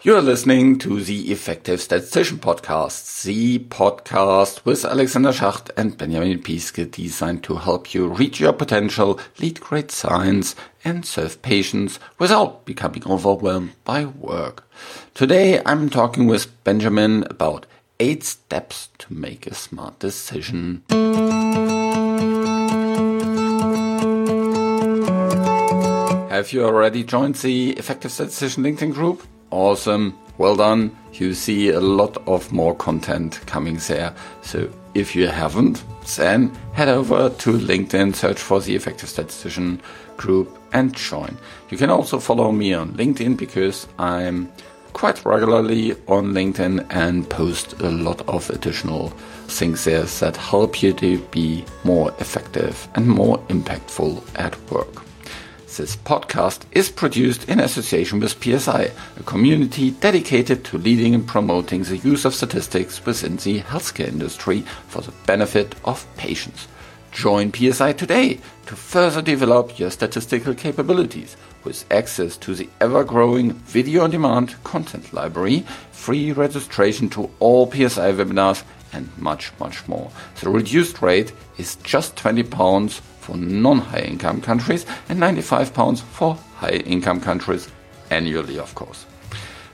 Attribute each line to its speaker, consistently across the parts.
Speaker 1: You're listening to the Effective Statistician Podcast, the podcast with Alexander Schacht and Benjamin Piske designed to help you reach your potential, lead great science, and serve patients without becoming overwhelmed by work. Today I'm talking with Benjamin about eight steps to make a smart decision. Have you already joined the Effective Statistician LinkedIn group? Awesome. Well done. You see a lot of more content coming there. So if you haven't, then head over to LinkedIn, search for the Effective Statistician group and join. You can also follow me on LinkedIn because I'm quite regularly on LinkedIn and post a lot of additional things there that help you to be more effective and more impactful at work. This podcast is produced in association with PSI, a community dedicated to leading and promoting the use of statistics within the healthcare industry for the benefit of patients. Join PSI today to further develop your statistical capabilities with access to the ever growing video on demand content library, free registration to all PSI webinars, and much, much more. The reduced rate is just 20 pounds for non-high income countries and 95 pounds for high income countries annually, of course.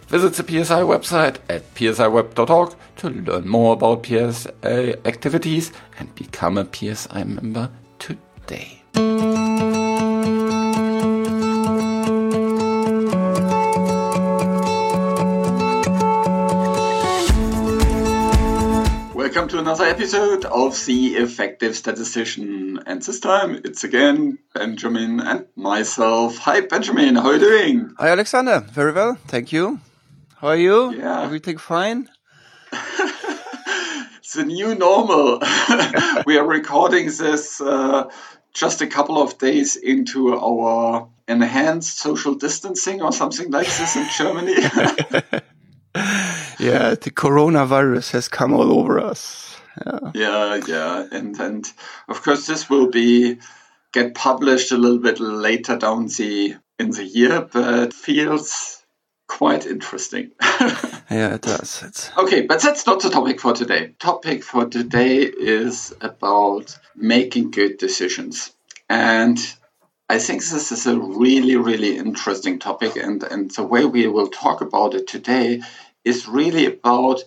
Speaker 1: Visit the PSI website at psiweb.org to learn more about PSI activities and become a PSI member today. Another episode of The Effective Statistician. And this time it's again Benjamin and myself. Hi, Benjamin. How are you doing?
Speaker 2: Hi, Alexander. Very well. Thank you. How are you?
Speaker 1: Yeah.
Speaker 2: Everything fine?
Speaker 1: it's the new normal. we are recording this uh, just a couple of days into our enhanced social distancing or something like this in Germany.
Speaker 2: yeah, the coronavirus has come all over us.
Speaker 1: Yeah, yeah, yeah. And and of course this will be get published a little bit later down the in the year, but feels quite interesting.
Speaker 2: yeah, it does. It's...
Speaker 1: Okay, but that's not the topic for today. Topic for today is about making good decisions. And I think this is a really, really interesting topic. And, and the way we will talk about it today is really about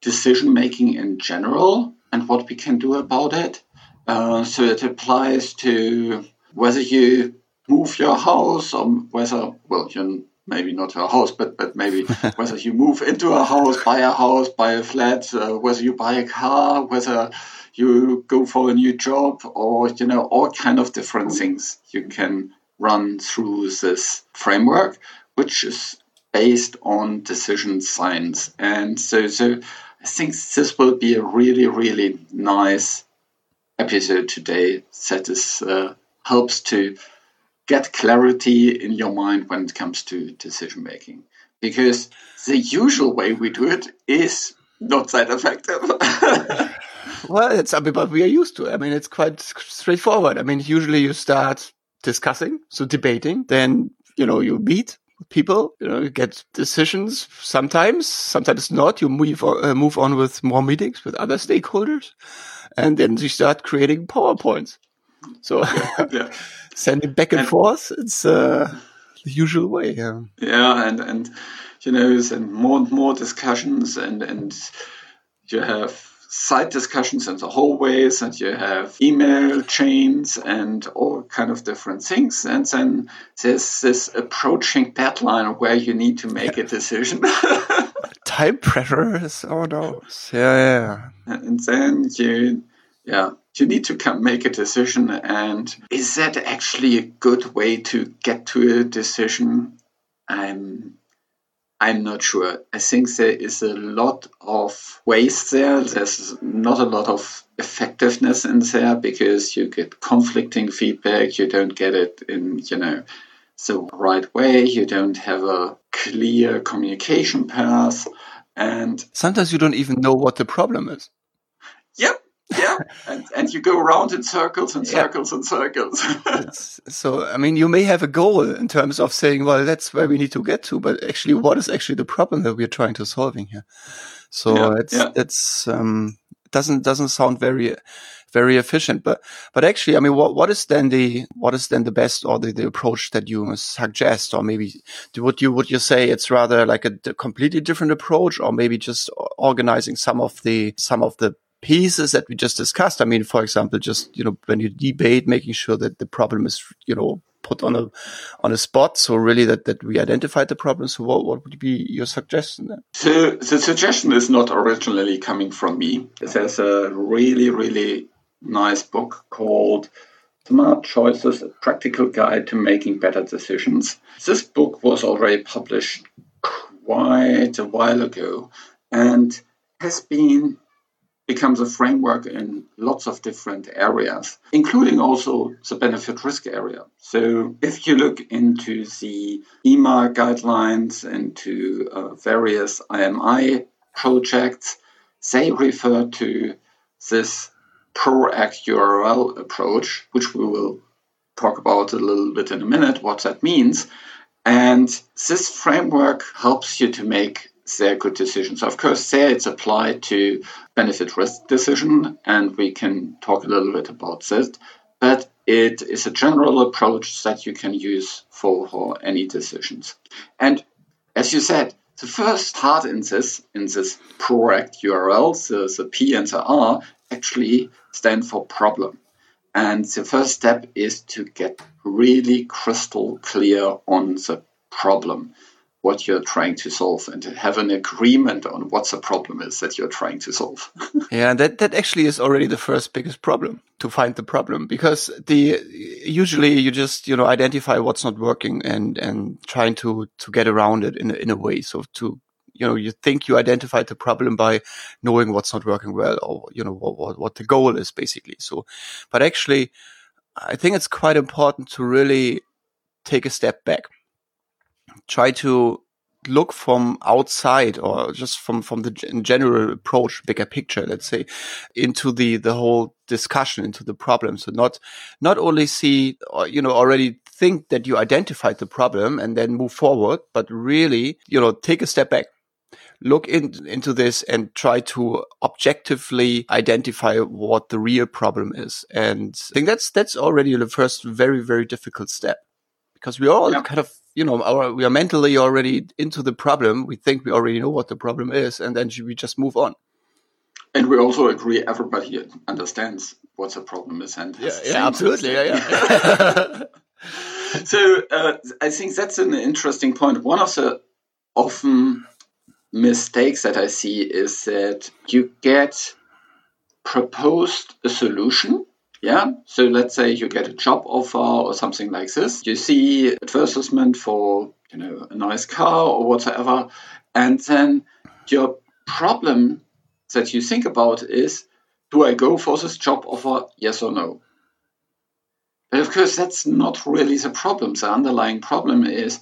Speaker 1: decision making in general and what we can do about it. Uh, so it applies to whether you move your house or whether, well, you're maybe not a house, but, but maybe whether you move into a house, buy a house, buy a flat, uh, whether you buy a car, whether you go for a new job or, you know, all kind of different things you can run through this framework, which is based on decision science. And so, so think this will be a really, really nice episode today that is, uh, helps to get clarity in your mind when it comes to decision making. Because the usual way we do it is not that effective.
Speaker 2: well, it's something but we are used to. I mean, it's quite straightforward. I mean, usually you start discussing, so debating, then, you know, you meet people, you know, get decisions sometimes, sometimes not. You move on, uh, move on with more meetings with other stakeholders, and then you start creating PowerPoints. So yeah. sending back and, and forth, it's uh, the usual way. Yeah.
Speaker 1: Yeah, and and you know, and more and more discussions, and and you have side discussions in the hallways and you have email chains and all kind of different things. And then there's this approaching deadline where you need to make yeah. a decision.
Speaker 2: Time pressure is oh no. Yeah
Speaker 1: yeah. And then you yeah you need to come make a decision. And is that actually a good way to get to a decision? I'm I'm not sure. I think there is a lot of waste there. There's not a lot of effectiveness in there because you get conflicting feedback. You don't get it in, you know, the right way. You don't have a clear communication path. And
Speaker 2: sometimes you don't even know what the problem is.
Speaker 1: Yep. Yeah, and, and you go around in circles and circles yeah. and circles.
Speaker 2: so, I mean, you may have a goal in terms of saying, well, that's where we need to get to, but actually, what is actually the problem that we're trying to solving here? So yeah, it's, yeah. it's, um, doesn't, doesn't sound very, very efficient. But, but actually, I mean, what, what is then the, what is then the best or the, the approach that you suggest? Or maybe would you, would you say it's rather like a, a completely different approach or maybe just organizing some of the, some of the pieces that we just discussed. I mean, for example, just, you know, when you debate, making sure that the problem is, you know, put on a, on a spot. So really that, that we identified the problem. So what, what would be your suggestion then?
Speaker 1: So the suggestion is not originally coming from me. There's a really, really nice book called Smart Choices, a practical guide to making better decisions. This book was already published quite a while ago and has been becomes a framework in lots of different areas, including also the benefit risk area. So if you look into the EMA guidelines, into uh, various IMI projects, they refer to this PROACT URL approach, which we will talk about a little bit in a minute, what that means. And this framework helps you to make their good decisions. Of course, there it's applied to benefit risk decision, and we can talk a little bit about that. But it is a general approach that you can use for, for any decisions. And as you said, the first part in this in this PROACT URL, the, the P and the R actually stand for problem. And the first step is to get really crystal clear on the problem what you're trying to solve and have an agreement on what the problem is that you're trying to solve.
Speaker 2: yeah, that that actually is already the first biggest problem to find the problem because the usually you just you know identify what's not working and and trying to to get around it in a, in a way so to you know you think you identified the problem by knowing what's not working well or you know what what, what the goal is basically so but actually I think it's quite important to really take a step back try to look from outside or just from from the general approach bigger picture let's say into the the whole discussion into the problem. So not not only see or you know already think that you identified the problem and then move forward but really you know take a step back. Look in, into this and try to objectively identify what the real problem is. And i think that's that's already the first very very difficult step because we all yeah. kind of you know, our, we are mentally already into the problem. We think we already know what the problem is, and then we just move on.
Speaker 1: And we also agree everybody understands what the problem is and
Speaker 2: yeah, yeah absolutely, yeah, yeah.
Speaker 1: so uh, I think that's an interesting point. One of the often mistakes that I see is that you get proposed a solution yeah. So let's say you get a job offer or something like this. You see advertisement for, you know, a nice car or whatever. And then your problem that you think about is, do I go for this job offer? Yes or no? But of course, that's not really the problem. The underlying problem is,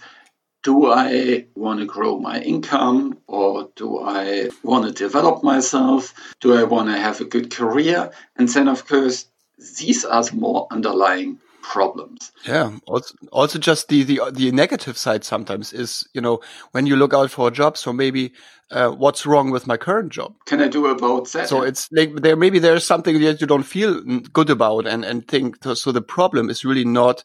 Speaker 1: do I want to grow my income or do I want to develop myself? Do I want to have a good career? And then, of course, these are the more underlying problems.
Speaker 2: Yeah. Also, also just the, the, the negative side sometimes is, you know, when you look out for a job, so maybe, uh, what's wrong with my current job?
Speaker 1: Can I do about that?
Speaker 2: So it's like there, maybe there's something that you don't feel good about and, and think, so the problem is really not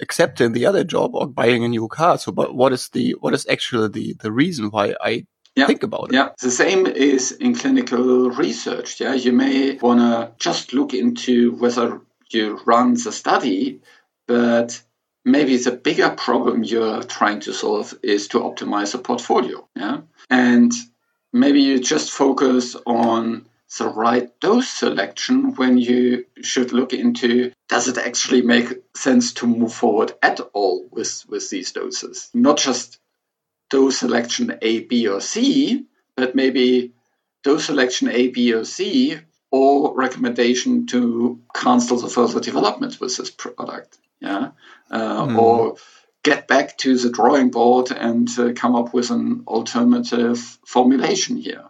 Speaker 2: accepting the other job or buying a new car. So, but what is the, what is actually the, the reason why I yeah. think about it.
Speaker 1: Yeah, the same is in clinical research. Yeah, you may want to just look into whether you run the study, but maybe the bigger problem you're trying to solve is to optimize a portfolio. Yeah, and maybe you just focus on the right dose selection when you should look into does it actually make sense to move forward at all with, with these doses? Not just dose selection A, B, or C, but maybe dose selection A, B, or C, or recommendation to cancel the further development with this product. Yeah, uh, mm. or get back to the drawing board and uh, come up with an alternative formulation here.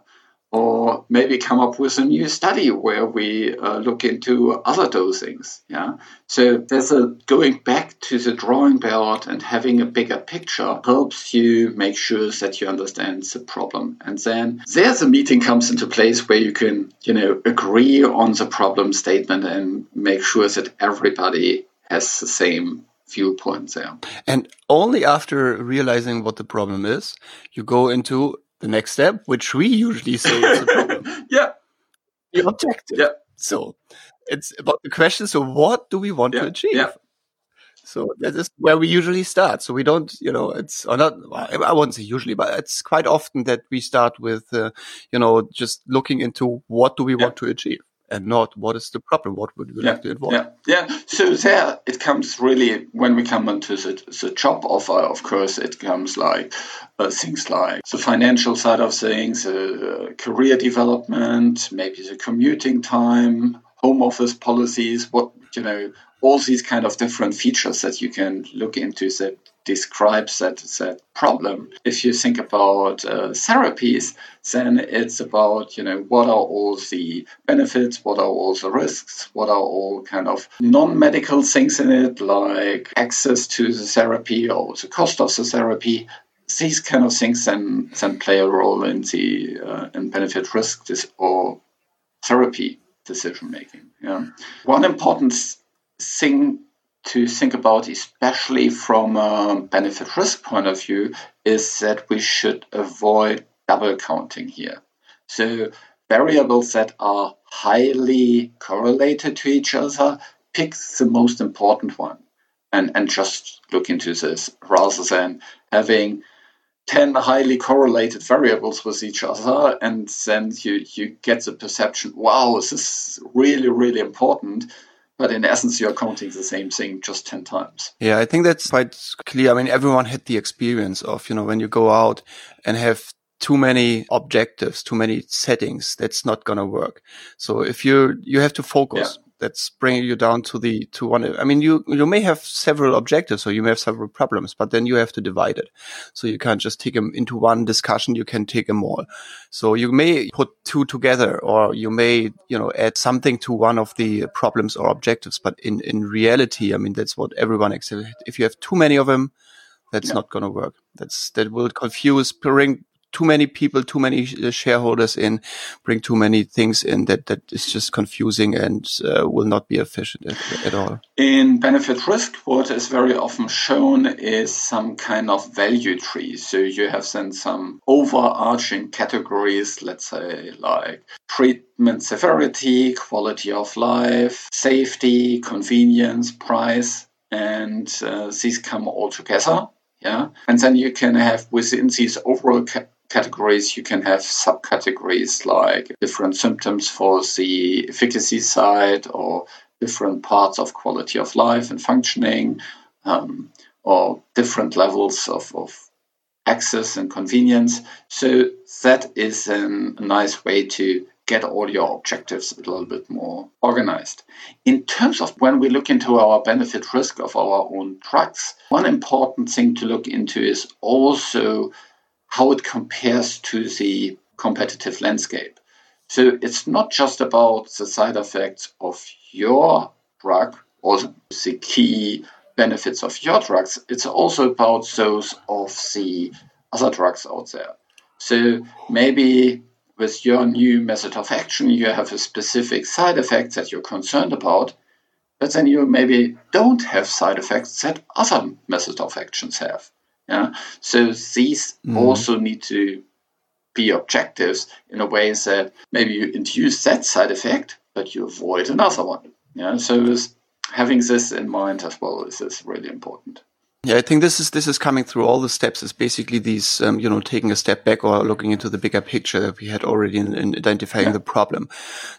Speaker 1: Or maybe come up with a new study where we uh, look into other dosings. Yeah. So there's a going back to the drawing board and having a bigger picture helps you make sure that you understand the problem. And then there's a meeting comes into place where you can, you know, agree on the problem statement and make sure that everybody has the same viewpoint there.
Speaker 2: And only after realizing what the problem is, you go into the next step, which we usually say is the problem.
Speaker 1: yeah.
Speaker 2: The objective.
Speaker 1: Yeah.
Speaker 2: So it's about the question. So what do we want
Speaker 1: yeah.
Speaker 2: to achieve?
Speaker 1: Yeah.
Speaker 2: So that is where we usually start. So we don't, you know, it's or not. I wouldn't say usually, but it's quite often that we start with, uh, you know, just looking into what do we yeah. want to achieve and not what is the problem, what would we
Speaker 1: yeah,
Speaker 2: like to avoid.
Speaker 1: Yeah, yeah. So there it comes really when we come into the, the job offer, of course, it comes like uh, things like the financial side of things, uh, career development, maybe the commuting time, home office policies, what, you know, all these kind of different features that you can look into that describes that, that problem. If you think about uh, therapies, then it's about, you know, what are all the benefits, what are all the risks, what are all kind of non-medical things in it, like access to the therapy or the cost of the therapy. These kind of things then, then play a role in the uh, in benefit risk or therapy decision making. Yeah. One important thing to think about, especially from a benefit risk point of view, is that we should avoid double counting here. So, variables that are highly correlated to each other, pick the most important one and, and just look into this rather than having 10 highly correlated variables with each other and then you, you get the perception wow this is really really important. But in essence you're counting the same thing just 10 times.
Speaker 2: Yeah i think that's quite clear. I mean everyone had the experience of you know when you go out and have too many objectives too many settings that's not going to work. So if you you have to focus. Yeah that's bringing you down to the to one i mean you you may have several objectives or you may have several problems but then you have to divide it. So you can't just take them into one discussion you can take them all. So you may put two together or you may you know add something to one of the problems or objectives but in in reality i mean that's what everyone accepts if you have too many of them that's yeah. not going to work. That's that will confuse bring too many people, too many uh, shareholders in, bring too many things in that that is just confusing and uh, will not be efficient at, at, all.
Speaker 1: In benefit risk, what is very often shown is some kind of value tree. So you have then some overarching categories, let's say like treatment severity, quality of life, safety, convenience, price, and uh, these come all together. Yeah. And then you can have within these overall ca- categories, you can have subcategories like different symptoms for the efficacy side or different parts of quality of life and functioning, um, or different levels of, of access and convenience. So that is a nice way to get all your objectives a little bit more organized. In terms of when we look into our benefit risk of our own drugs, one important thing to look into is also how it compares to the competitive landscape. So it's not just about the side effects of your drug or the key benefits of your drugs, it's also about those of the other drugs out there. So maybe with your new method of action, you have a specific side effect that you're concerned about, but then you maybe don't have side effects that other methods of actions have. Yeah. So these mm. also need to be objectives in a way that maybe you induce that side effect, but you avoid another one. Yeah. So having this in mind as well is, is really important.
Speaker 2: Yeah, I think this is this is coming through all the steps. Is basically these, um, you know, taking a step back or looking into the bigger picture that we had already in, in identifying yeah. the problem.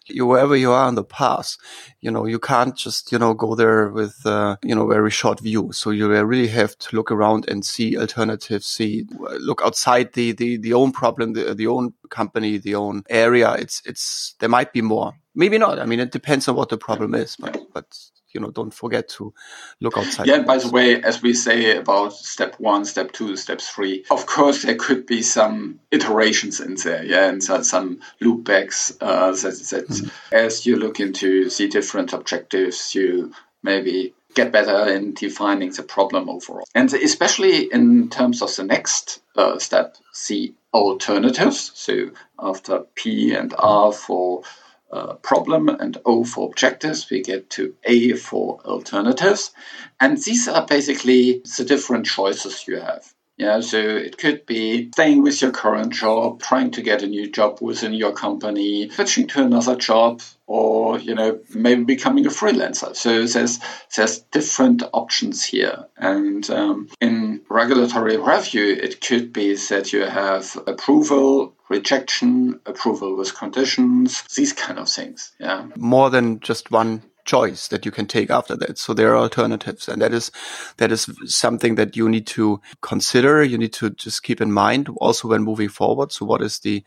Speaker 2: You, wherever you are on the path, you know, you can't just you know go there with uh, you know very short view. So you really have to look around and see alternatives. See, look outside the the the own problem, the the own company, the own area. It's it's there might be more. Maybe not. I mean, it depends on what the problem is, but but you know, don't forget to look outside.
Speaker 1: Yeah, by the way, as we say about step one, step two, step three, of course, there could be some iterations in there, yeah, and so, some loopbacks uh, that, that mm-hmm. as you look into the different objectives, you maybe get better in defining the problem overall. And especially in terms of the next uh, step, the alternatives. So after P and R for uh, problem and O for objectives, we get to A for alternatives. And these are basically the different choices you have. Yeah, so it could be staying with your current job, trying to get a new job within your company, switching to another job, or you know maybe becoming a freelancer. So there's there's different options here, and um, in regulatory review, it could be that you have approval, rejection, approval with conditions, these kind of things. Yeah,
Speaker 2: more than just one choice that you can take after that. So there are alternatives and that is, that is something that you need to consider. You need to just keep in mind also when moving forward. So what is the,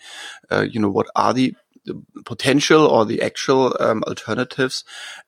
Speaker 2: uh, you know, what are the the potential or the actual um, alternatives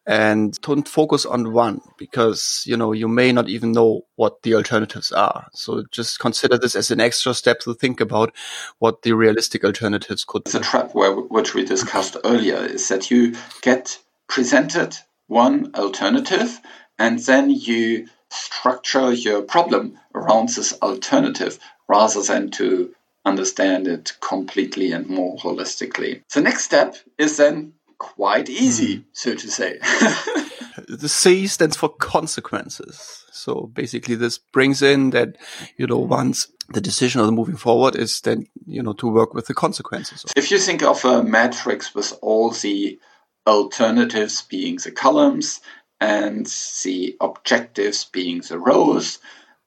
Speaker 2: and don't focus on one because you know you may not even know what the alternatives are. So just consider this as an extra step to think about what the realistic alternatives could
Speaker 1: the trap where, which we discussed earlier is that you get presented one alternative and then you structure your problem around this alternative rather than to understand it completely and more holistically. The next step is then quite easy, mm. so to say.
Speaker 2: the C stands for consequences. So basically this brings in that, you know, once the decision of moving forward is then, you know, to work with the consequences.
Speaker 1: If you think of a matrix with all the alternatives being the columns and the objectives being the rows,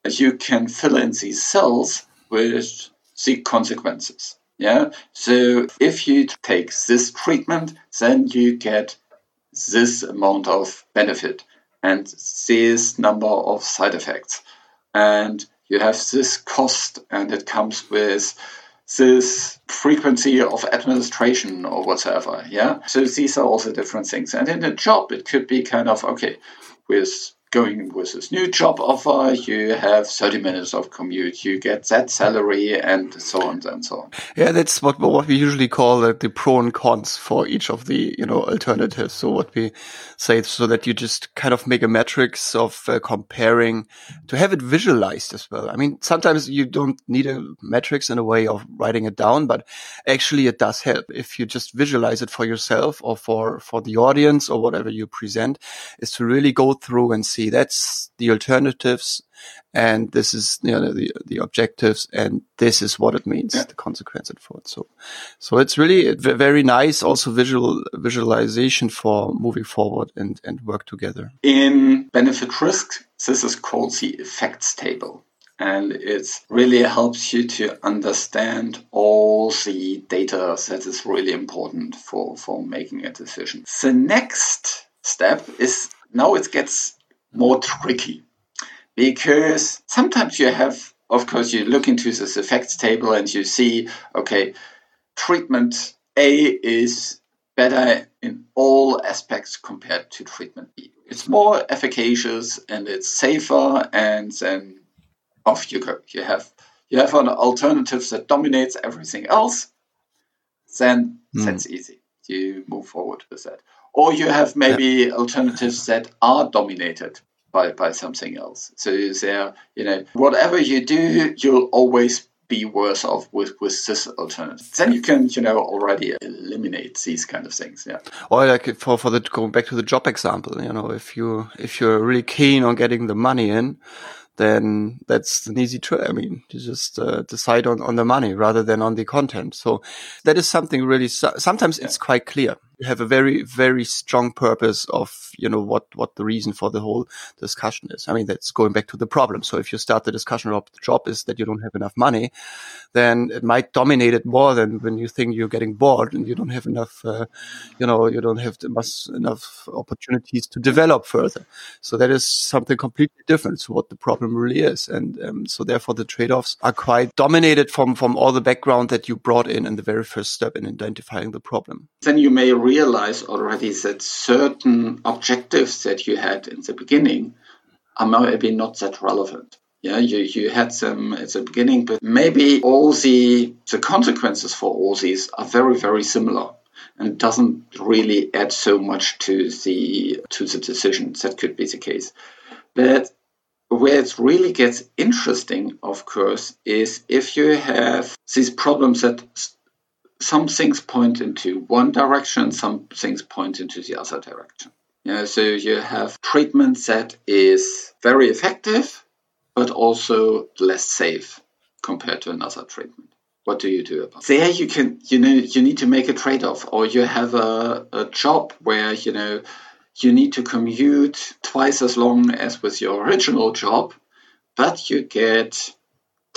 Speaker 1: you can fill in these cells with the consequences. Yeah. So if you take this treatment, then you get this amount of benefit and this number of side effects. And you have this cost, and it comes with this frequency of administration or whatever. Yeah. So these are also different things. And in a job, it could be kind of okay, with going with this new job offer, you have 30 minutes of commute, you get that salary, and so on and so on.
Speaker 2: Yeah, that's what what we usually call the, the pro and cons for each of the you know alternatives. So what we say so that you just kind of make a matrix of uh, comparing to have it visualized as well. I mean, sometimes you don't need a matrix in a way of writing it down, but actually it does help if you just visualize it for yourself or for for the audience or whatever you present, is to really go through and see see. That's the alternatives and this is you know the the objectives and this is what it means yeah. the consequence for. It so so it's really very nice also visual visualization for moving forward and and work together.
Speaker 1: In benefit risk this is called the effects table and it really helps you to understand all the data that is really important for for making a decision. The next step is now it gets more tricky because sometimes you have, of course, you look into this effects table and you see, okay, treatment A is better in all aspects compared to treatment B. It's more efficacious and it's safer, and then off you go. You have you have an alternative that dominates everything else. Then mm. that's easy. You move forward with that. Or you have maybe alternatives that are dominated by, by something else. So there, you know, whatever you do, you'll always be worse off with, with this alternative. Then you can, you know, already eliminate these kind of things. Yeah.
Speaker 2: Or like for, for the, going back to the job example, you know, if you, if you're really keen on getting the money in, then that's an easy trick. I mean, you just uh, decide on, on the money rather than on the content. So that is something really, sometimes yeah. it's quite clear have a very very strong purpose of you know what what the reason for the whole discussion is. I mean that's going back to the problem. So if you start the discussion about the job is that you don't have enough money then it might dominate it more than when you think you're getting bored and you don't have enough uh, you know you don't have enough opportunities to develop further. So that is something completely different to what the problem really is. And um, so therefore the trade-offs are quite dominated from from all the background that you brought in in the very first step in identifying the problem.
Speaker 1: Then you may realize already that certain objectives that you had in the beginning are maybe not that relevant. Yeah, you, you had them at the beginning, but maybe all the the consequences for all these are very, very similar and doesn't really add so much to the to the decisions. That could be the case. But where it really gets interesting, of course, is if you have these problems that some things point into one direction, some things point into the other direction. Yeah, so you have treatment that is very effective, but also less safe compared to another treatment. What do you do about it? There you can, you know, you need to make a trade-off, or you have a, a job where, you know, you need to commute twice as long as with your original job, but you get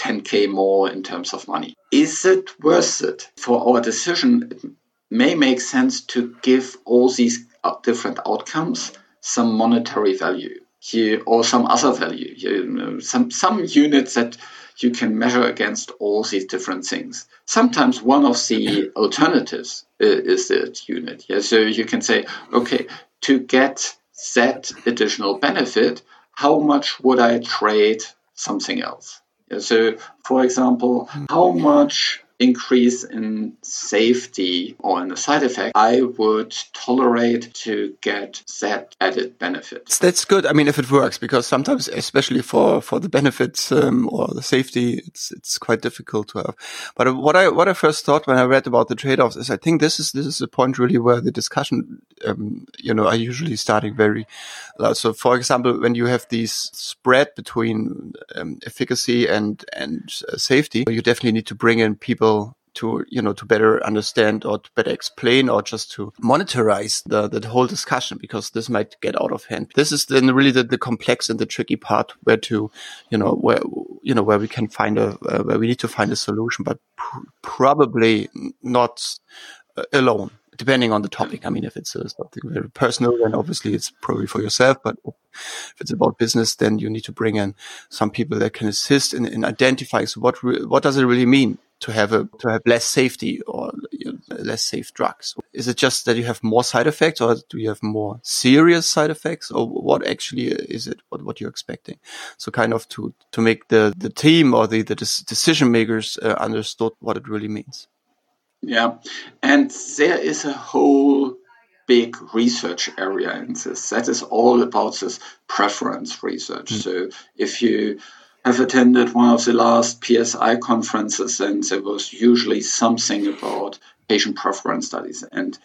Speaker 1: 10k more in terms of money. Is it worth it? For our decision, it may make sense to give all these uh, different outcomes some monetary value here, or some other value, you some, some units that you can measure against all these different things. Sometimes one of the alternatives is that unit. Yeah, so you can say, okay, to get that additional benefit, how much would I trade something else? So, for example, how hmm. much increase in safety or in the side effect, I would tolerate to get that added benefit.
Speaker 2: That's good. I mean, if it works, because sometimes, especially for for the benefits um, or the safety, it's it's quite difficult to have. But what I what I first thought when I read about the trade offs is I think this is this is the point really where the discussion, um, you know, are usually starting very. Loud. So, for example, when you have these spread between um, efficacy and and uh, safety, you definitely need to bring in people to you know to better understand or to better explain or just to monitorize the the whole discussion because this might get out of hand this is then really the, the complex and the tricky part where to you know where you know where we can find a uh, where we need to find a solution but pr- probably not uh, alone depending on the topic. I mean, if it's uh, something very personal, then obviously it's probably for yourself. But if it's about business, then you need to bring in some people that can assist in, in identifying so what what does it really mean to have a to have less safety or less safe drugs? Is it just that you have more side effects, or do you have more serious side effects, or what actually is it? What what you're expecting? So kind of to to make the the team or the the decision makers uh, understood what it really means.
Speaker 1: Yeah, and there is a whole big research area in this. That is all about this preference research. Mm. So if you have attended one of the last PSI conferences, and there was usually something about patient preference studies. And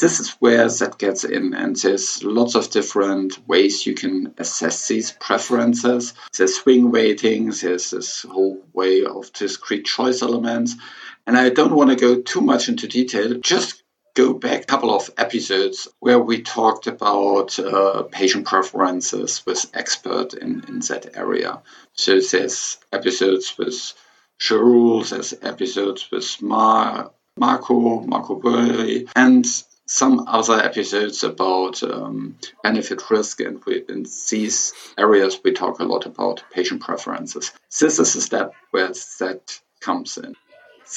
Speaker 1: this is where that gets in. And there's lots of different ways you can assess these preferences. There's swing weighting, there's this whole way of discrete choice elements. And I don't want to go too much into detail, just go back a couple of episodes where we talked about uh, patient preferences with expert in, in that area. So there's episodes with Shahrul, there's episodes with Mar- Marco, Marco Boeri, and some other episodes about um, benefit risk. And we, in these areas, we talk a lot about patient preferences. This is a step where that comes in.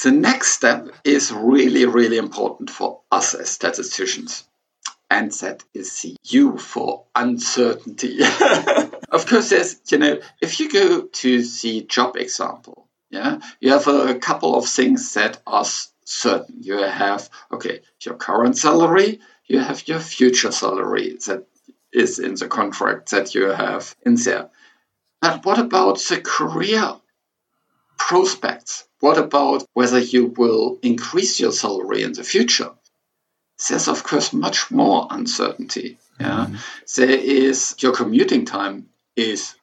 Speaker 1: The next step is really, really important for us as statisticians. And that is the U for uncertainty. of course, there's, you know, if you go to the job example, yeah, you have a couple of things that are certain. You have, okay, your current salary, you have your future salary that is in the contract that you have in there. But what about the career prospects? What about whether you will increase your salary in the future? There's, of course, much more uncertainty. Yeah? Mm. There is your commuting time is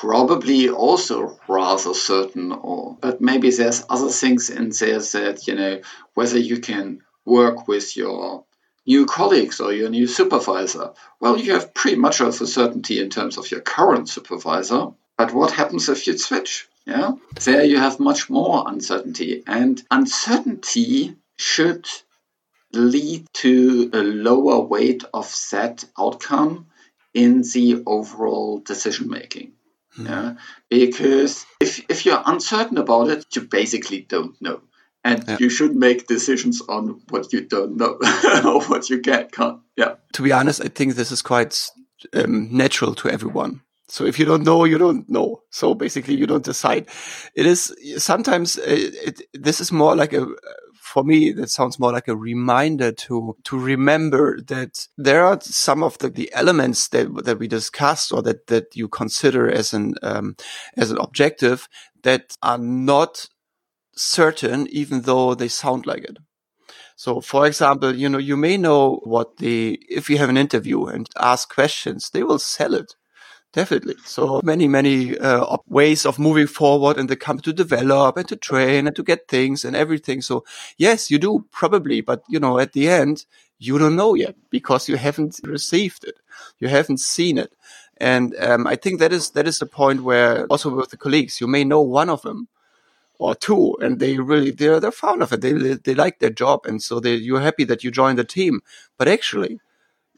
Speaker 1: probably also rather certain or but maybe there's other things in there that you know whether you can work with your new colleagues or your new supervisor well you have pretty much of a certainty in terms of your current supervisor but what happens if you switch yeah, there you have much more uncertainty, and uncertainty should lead to a lower weight of that outcome in the overall decision making. Mm. Yeah, because if if you're uncertain about it, you basically don't know. and yeah. you should make decisions on what you don't know or what you get can't yeah
Speaker 2: to be honest i think this is quite um, natural to everyone so if you don't know you don't know so basically you don't decide it is sometimes uh, it, it, this is more like a for me that sounds more like a reminder to to remember that there are some of the, the elements that that we discussed or that that you consider as an um, as an objective that are not certain, even though they sound like it. So, for example, you know, you may know what the, if you have an interview and ask questions, they will sell it. Definitely. So many, many uh, ways of moving forward and they come to develop and to train and to get things and everything. So yes, you do probably, but you know, at the end, you don't know yet because you haven't received it. You haven't seen it. And um, I think that is that is the point where also with the colleagues, you may know one of them, or two, and they really they're they're fond of it. They they like their job, and so they you're happy that you joined the team. But actually,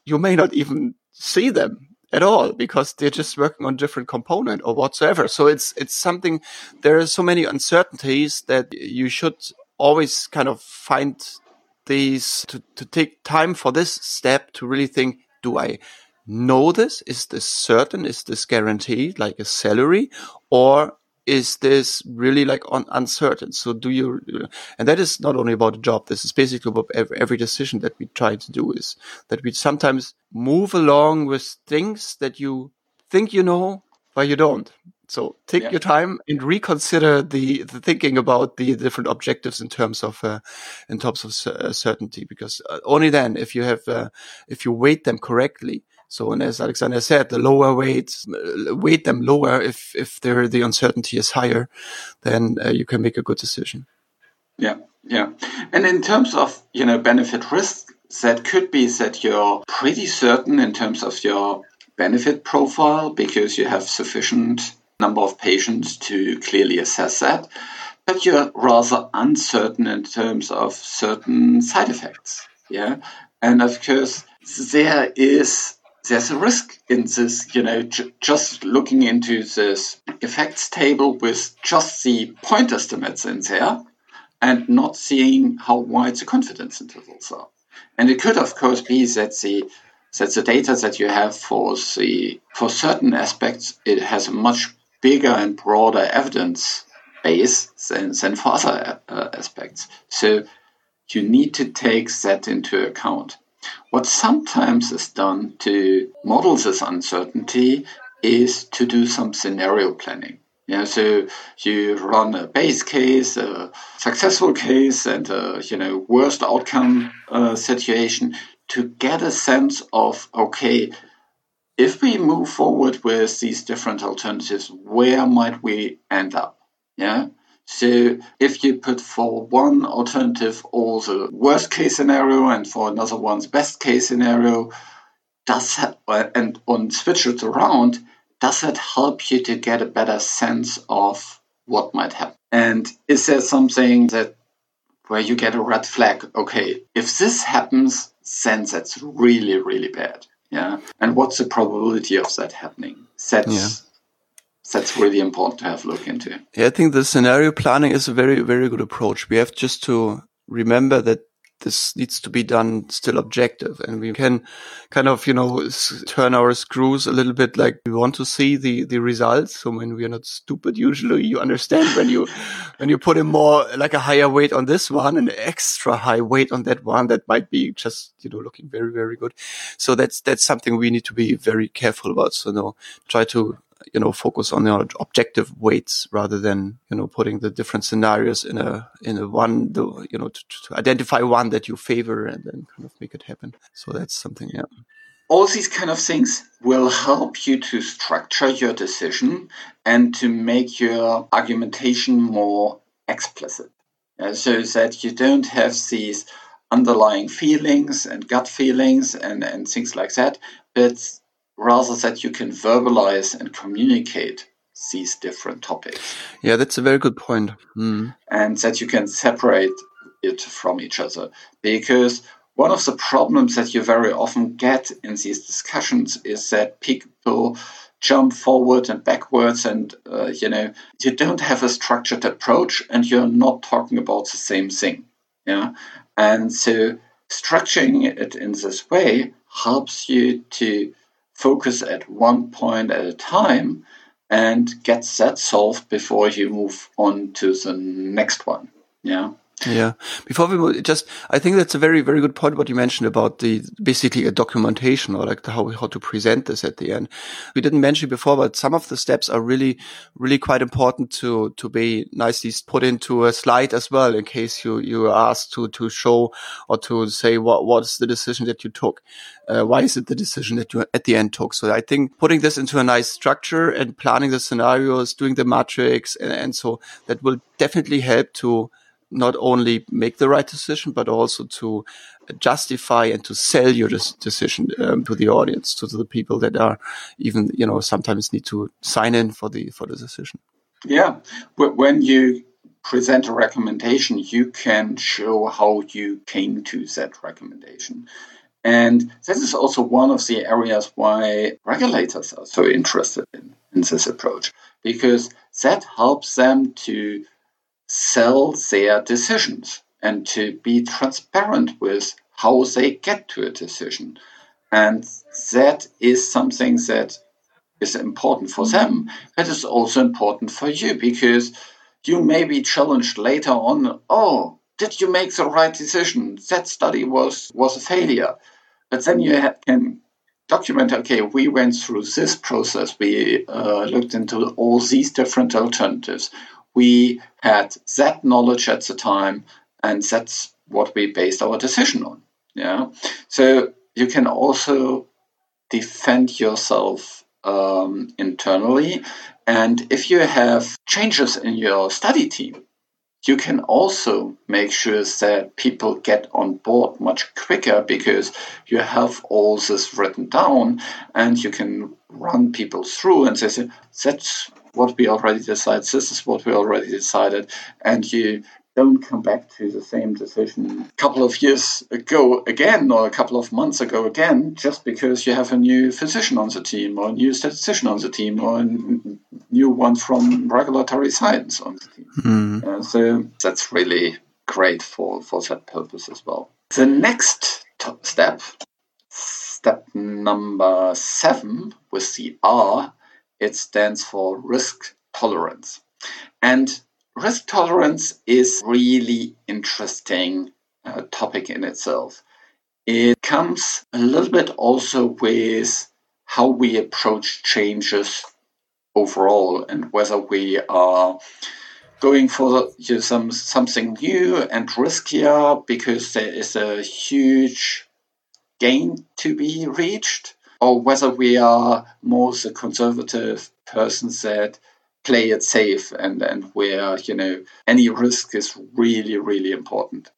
Speaker 2: you may not even see them at all because they're just working on different component or whatsoever. So it's it's something. There are so many uncertainties that you should always kind of find these to to take time for this step to really think: Do I know this? Is this certain? Is this guaranteed, like a salary, or is this really like on uncertain? So do you, and that is not only about the job. This is basically about every decision that we try to do is that we sometimes move along with things that you think you know, but you don't. So take yeah. your time and reconsider the, the thinking about the different objectives in terms of uh, in terms of certainty, because uh, only then, if you have uh, if you weight them correctly, so, and as Alexander said, the lower weights, weight them lower if, if the uncertainty is higher, then uh, you can make a good decision.
Speaker 1: Yeah, yeah. And in terms of, you know, benefit risk, that could be that you're pretty certain in terms of your benefit profile because you have sufficient number of patients to clearly assess that. But you're rather uncertain in terms of certain side effects. Yeah. And of course, there is there's a risk in this, you know, j- just looking into this effects table with just the point estimates in there and not seeing how wide the confidence intervals are. And it could, of course, be that the that the data that you have for the for certain aspects it has a much bigger and broader evidence base than, than for other uh, aspects. So you need to take that into account. What sometimes is done to model this uncertainty is to do some scenario planning. Yeah, so you run a base case, a successful case, and a you know worst outcome uh, situation to get a sense of okay, if we move forward with these different alternatives, where might we end up? Yeah, so if you put for one alternative all the worst case scenario and for another one's best case scenario, does that, and, and switch it around, does that help you to get a better sense of what might happen? And is there something that where you get a red flag? Okay, if this happens, then that's really, really bad. Yeah. And what's the probability of that happening? That's yeah that's really important to have a look into.
Speaker 2: Yeah, I think the scenario planning is a very, very good approach. We have just to remember that this needs to be done still objective and we can kind of, you know, turn our screws a little bit like we want to see the, the results. So when we are not stupid, usually you understand when you, when you put in more, like a higher weight on this one and extra high weight on that one, that might be just, you know, looking very, very good. So that's, that's something we need to be very careful about. So no, try to you know, focus on the objective weights rather than, you know, putting the different scenarios in a, in a one, the, you know, to, to identify one that you favor and then kind of make it happen. So that's something, yeah.
Speaker 1: All these kind of things will help you to structure your decision and to make your argumentation more explicit. Uh, so that you don't have these underlying feelings and gut feelings and, and things like that, but rather that you can verbalize and communicate these different topics.
Speaker 2: Yeah, that's a very good point. Mm.
Speaker 1: And that you can separate it from each other. Because one of the problems that you very often get in these discussions is that people jump forward and backwards and uh, you know you don't have a structured approach and you're not talking about the same thing yeah and so structuring it in this way helps you to focus at one point at a time and get that solved before you move on to the next one. Yeah
Speaker 2: yeah. Before we just, I think that's a very, very good point what you mentioned about the basically a documentation or like how, how to present this at the end. We didn't mention before, but some of the steps are really, really quite important to, to be nicely put into a slide as well in case you, you are asked to, to show or to say what, what is the decision that you took? Uh, why is it the decision that you at the end took? So I think putting this into a nice structure and planning the scenarios, doing the matrix and, and so that will definitely help to, not only make the right decision, but also to justify and to sell your decision um, to the audience, to the people that are even, you know, sometimes need to sign in for the for the decision.
Speaker 1: Yeah, when you present a recommendation, you can show how you came to that recommendation. And this is also one of the areas why regulators are so interested in, in this approach, because that helps them to sell their decisions and to be transparent with how they get to a decision. And that is something that is important for them, but is also important for you because you may be challenged later on, oh, did you make the right decision? That study was, was a failure. But then you can document, okay, we went through this process. We uh, looked into all these different alternatives we had that knowledge at the time, and that's what we based our decision on. Yeah. So you can also defend yourself um, internally. And if you have changes in your study team, you can also make sure that people get on board much quicker because you have all this written down and you can run people through and say, that's what we already decided, this is what we already decided, and you don't come back to the same decision a couple of years ago again or a couple of months ago again just because you have a new physician on the team or a new statistician on the team or a new one from regulatory science on the team. Mm. Uh, so that's really great for, for that purpose as well. The next step, step number seven with the R, it stands for risk tolerance. And risk tolerance is really interesting uh, topic in itself. It comes a little bit also with how we approach changes overall and whether we are going for you know, some something new and riskier because there is a huge gain to be reached or whether we are more the conservative persons that play it safe and, and where, you know, any risk is really, really important.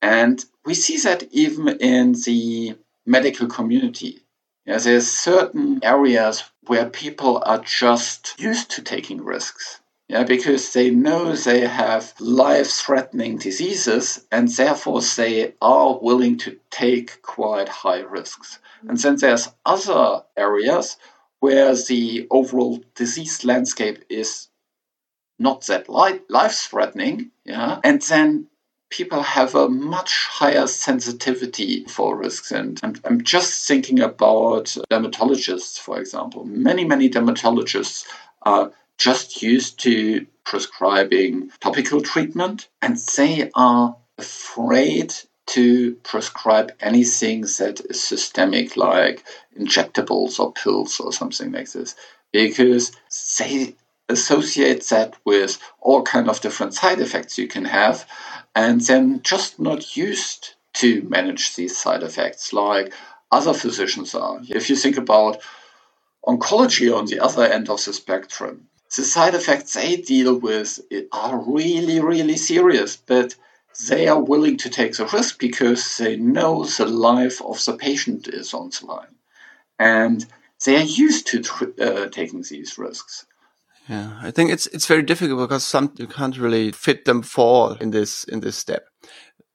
Speaker 1: And we see that even in the medical community. Yeah, there's certain areas where people are just used to taking risks. Yeah, because they know they have life threatening diseases and therefore they are willing to take quite high risks. And then there's other areas where the overall disease landscape is not that life threatening. Yeah. And then people have a much higher sensitivity for risks. And I'm, I'm just thinking about dermatologists, for example. Many, many dermatologists are just used to prescribing topical treatment and they are afraid to prescribe anything that is systemic, like injectables or pills or something like this, because they associate that with all kind of different side effects you can have, and then just not used to manage these side effects like other physicians are. If you think about oncology on the other end of the spectrum, the side effects they deal with are really, really serious, but they are willing to take the risk because they know the life of the patient is on the line. And they are used to uh, taking these risks.
Speaker 2: Yeah, I think it's it's very difficult because some you can't really fit them all in this in this step.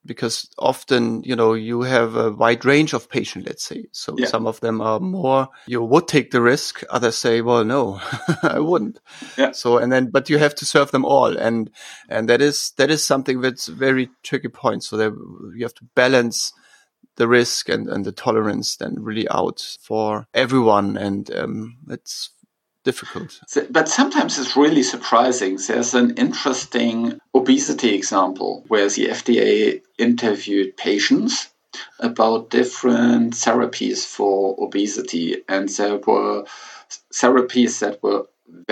Speaker 2: Because often, you know, you have a wide range of patient let's say. So yeah. some of them are more, you would take the risk. Others say, well, no, I wouldn't. Yeah. So, and then, but you have to serve them all. And, and that is, that is something that's very tricky point. So that you have to balance the risk and, and the tolerance then really out for everyone. And, um, it's difficult.
Speaker 1: But sometimes it's really surprising. There's an interesting obesity example where the FDA interviewed patients about different therapies for obesity, and there were therapies that were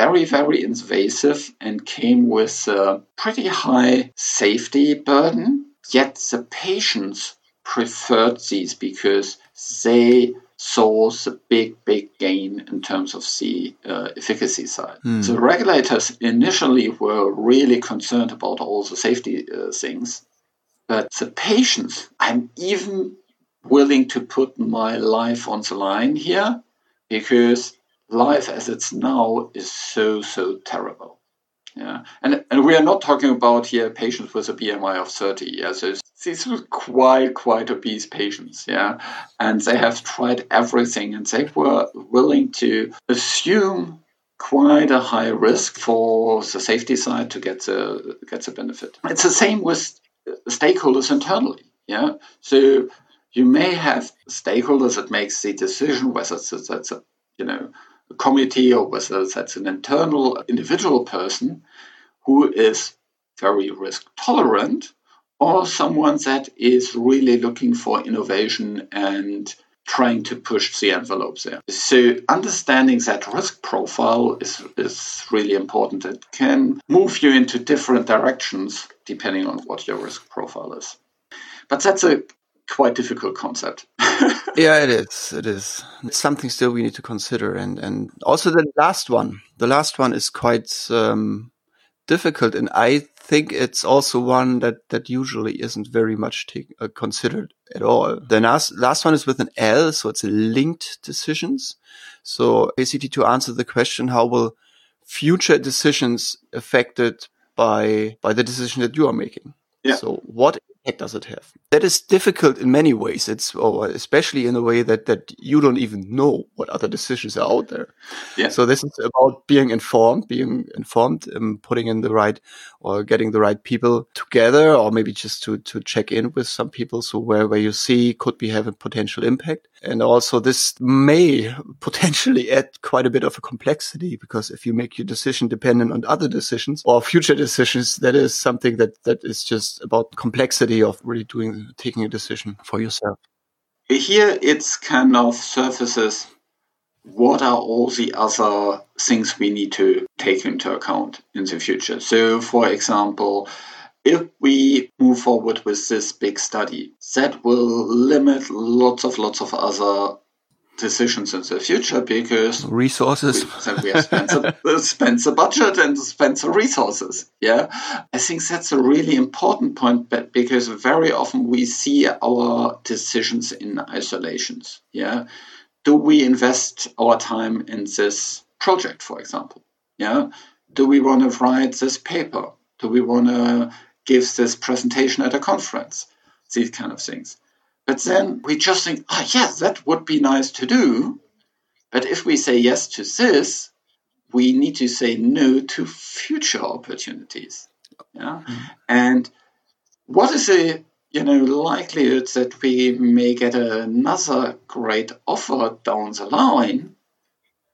Speaker 1: very, very invasive and came with a pretty high safety burden. Yet the patients preferred these because they saw a big, big gain in terms of the uh, efficacy side. Mm. The regulators initially were really concerned about all the safety uh, things, but the patients, I'm even willing to put my life on the line here because life as it's now is so, so terrible. Yeah, and and we are not talking about here patients with a BMI of 30. Yeah, so these were quite quite obese patients. Yeah, and they have tried everything, and they were willing to assume quite a high risk for the safety side to get the get the benefit. It's the same with stakeholders internally. Yeah, so you may have stakeholders that makes the decision whether that's a you know a committee or whether that's an internal individual person who is very risk tolerant or someone that is really looking for innovation and trying to push the envelope there. So understanding that risk profile is, is really important. It can move you into different directions depending on what your risk profile is. But that's a quite difficult concept.
Speaker 2: yeah, it is. It is. It's something still we need to consider, and and also the last one. The last one is quite um, difficult, and I think it's also one that that usually isn't very much take, uh, considered at all. The last last one is with an L, so it's linked decisions. So basically, to answer the question, how will future decisions affected by by the decision that you are making? Yeah. So what impact does it have? That is difficult in many ways. It's or especially in a way that that you don't even know what other decisions are out there. Yeah. So this is about being informed, being informed, um, putting in the right or getting the right people together, or maybe just to to check in with some people. So where where you see could be having potential impact, and also this may potentially add quite a bit of a complexity because if you make your decision dependent on other decisions or future decisions, that is something that that is just about complexity of really doing taking a decision for yourself?
Speaker 1: Here it's kind of surfaces what are all the other things we need to take into account in the future. So, for example, if we move forward with this big study, that will limit lots of lots of other decisions in the future because
Speaker 2: resources.
Speaker 1: we, we have spent the, spent the budget and spent the resources yeah? I think that's a really important point but because very often we see our decisions in isolations yeah? Do we invest our time in this project for example yeah? Do we want to write this paper? Do we want to give this presentation at a conference? These kind of things but then we just think, oh, yes, that would be nice to do. But if we say yes to this, we need to say no to future opportunities. Yeah. Mm-hmm. And what is the you know likelihood that we may get another great offer down the line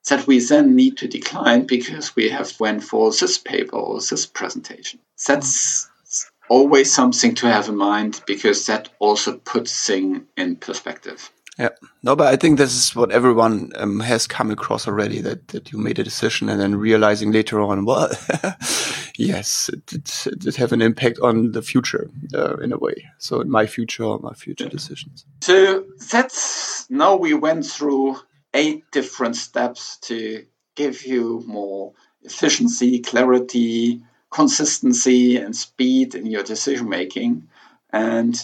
Speaker 1: that we then need to decline because we have went for this paper or this presentation? That's always something to have in mind because that also puts things in perspective.
Speaker 2: Yeah, no, but I think this is what everyone um, has come across already that, that you made a decision and then realizing later on, well, yes, it did, it did, have an impact on the future uh, in a way. So in my future or my future decisions.
Speaker 1: So that's now we went through eight different steps to give you more efficiency, clarity, consistency and speed in your decision making. And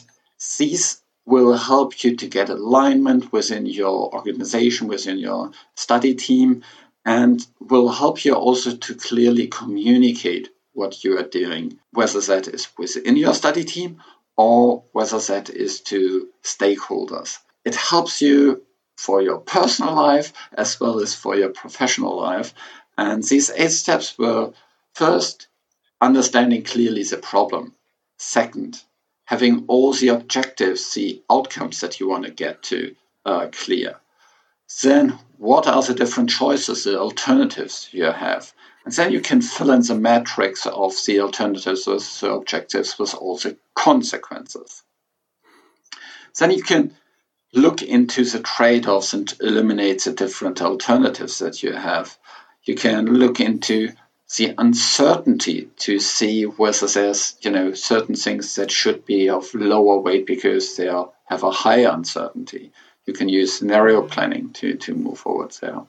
Speaker 1: these will help you to get alignment within your organization, within your study team, and will help you also to clearly communicate what you are doing, whether that is within your study team or whether that is to stakeholders. It helps you for your personal life as well as for your professional life. And these eight steps will first, understanding clearly the problem. Second, having all the objectives, the outcomes that you want to get to uh, clear. Then, what are the different choices, the alternatives you have? And then you can fill in the matrix of the alternatives with the objectives with all the consequences. Then you can look into the trade offs and eliminate the different alternatives that you have. You can look into the uncertainty to see whether there's you know certain things that should be of lower weight because they are, have a higher uncertainty. You can use scenario planning to, to move forward there.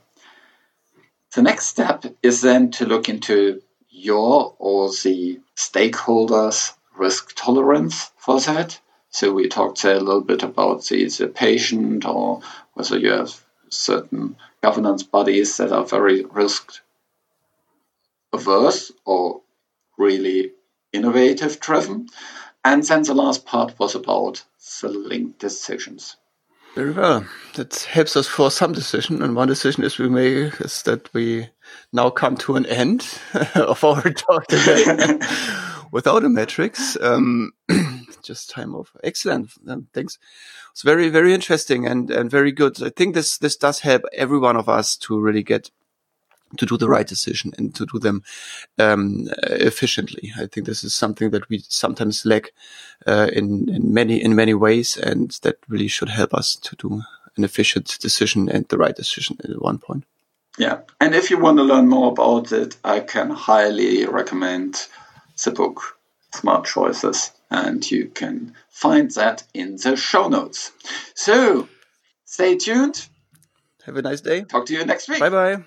Speaker 1: The next step is then to look into your or the stakeholders' risk tolerance for that. So we talked a little bit about the, the patient or whether you have certain governance bodies that are very risk averse or really innovative driven. And then the last part was about the linked decisions.
Speaker 2: Very well. That helps us for some decision. And one decision is we make is that we now come to an end of our talk today without a matrix. Um, just time over. Excellent. Um, thanks. It's very, very interesting and, and very good. I think this, this does help every one of us to really get to do the right decision and to do them um, efficiently. I think this is something that we sometimes lack uh, in in many in many ways, and that really should help us to do an efficient decision and the right decision at one point.
Speaker 1: Yeah, and if you want to learn more about it, I can highly recommend the book Smart Choices, and you can find that in the show notes. So stay tuned.
Speaker 2: Have a nice day.
Speaker 1: Talk to you next week.
Speaker 2: Bye bye.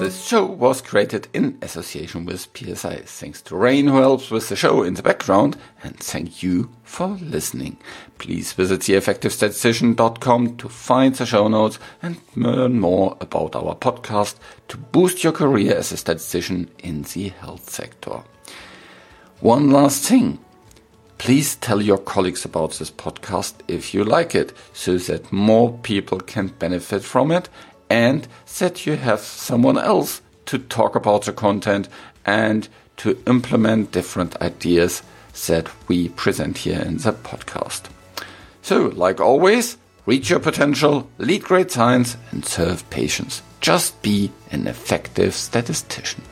Speaker 3: This show was created in association with PSI. Thanks to Rain who helps with the show in the background and thank you for listening. Please visit theeffectivestatistician.com to find the show notes and learn more about our podcast to boost your career as a statistician in the health sector. One last thing. Please tell your colleagues about this podcast if you like it, so that more people can benefit from it and that you have someone else to talk about the content and to implement different ideas that we present here in the podcast. So, like always, reach your potential, lead great science, and serve patients. Just be an effective statistician.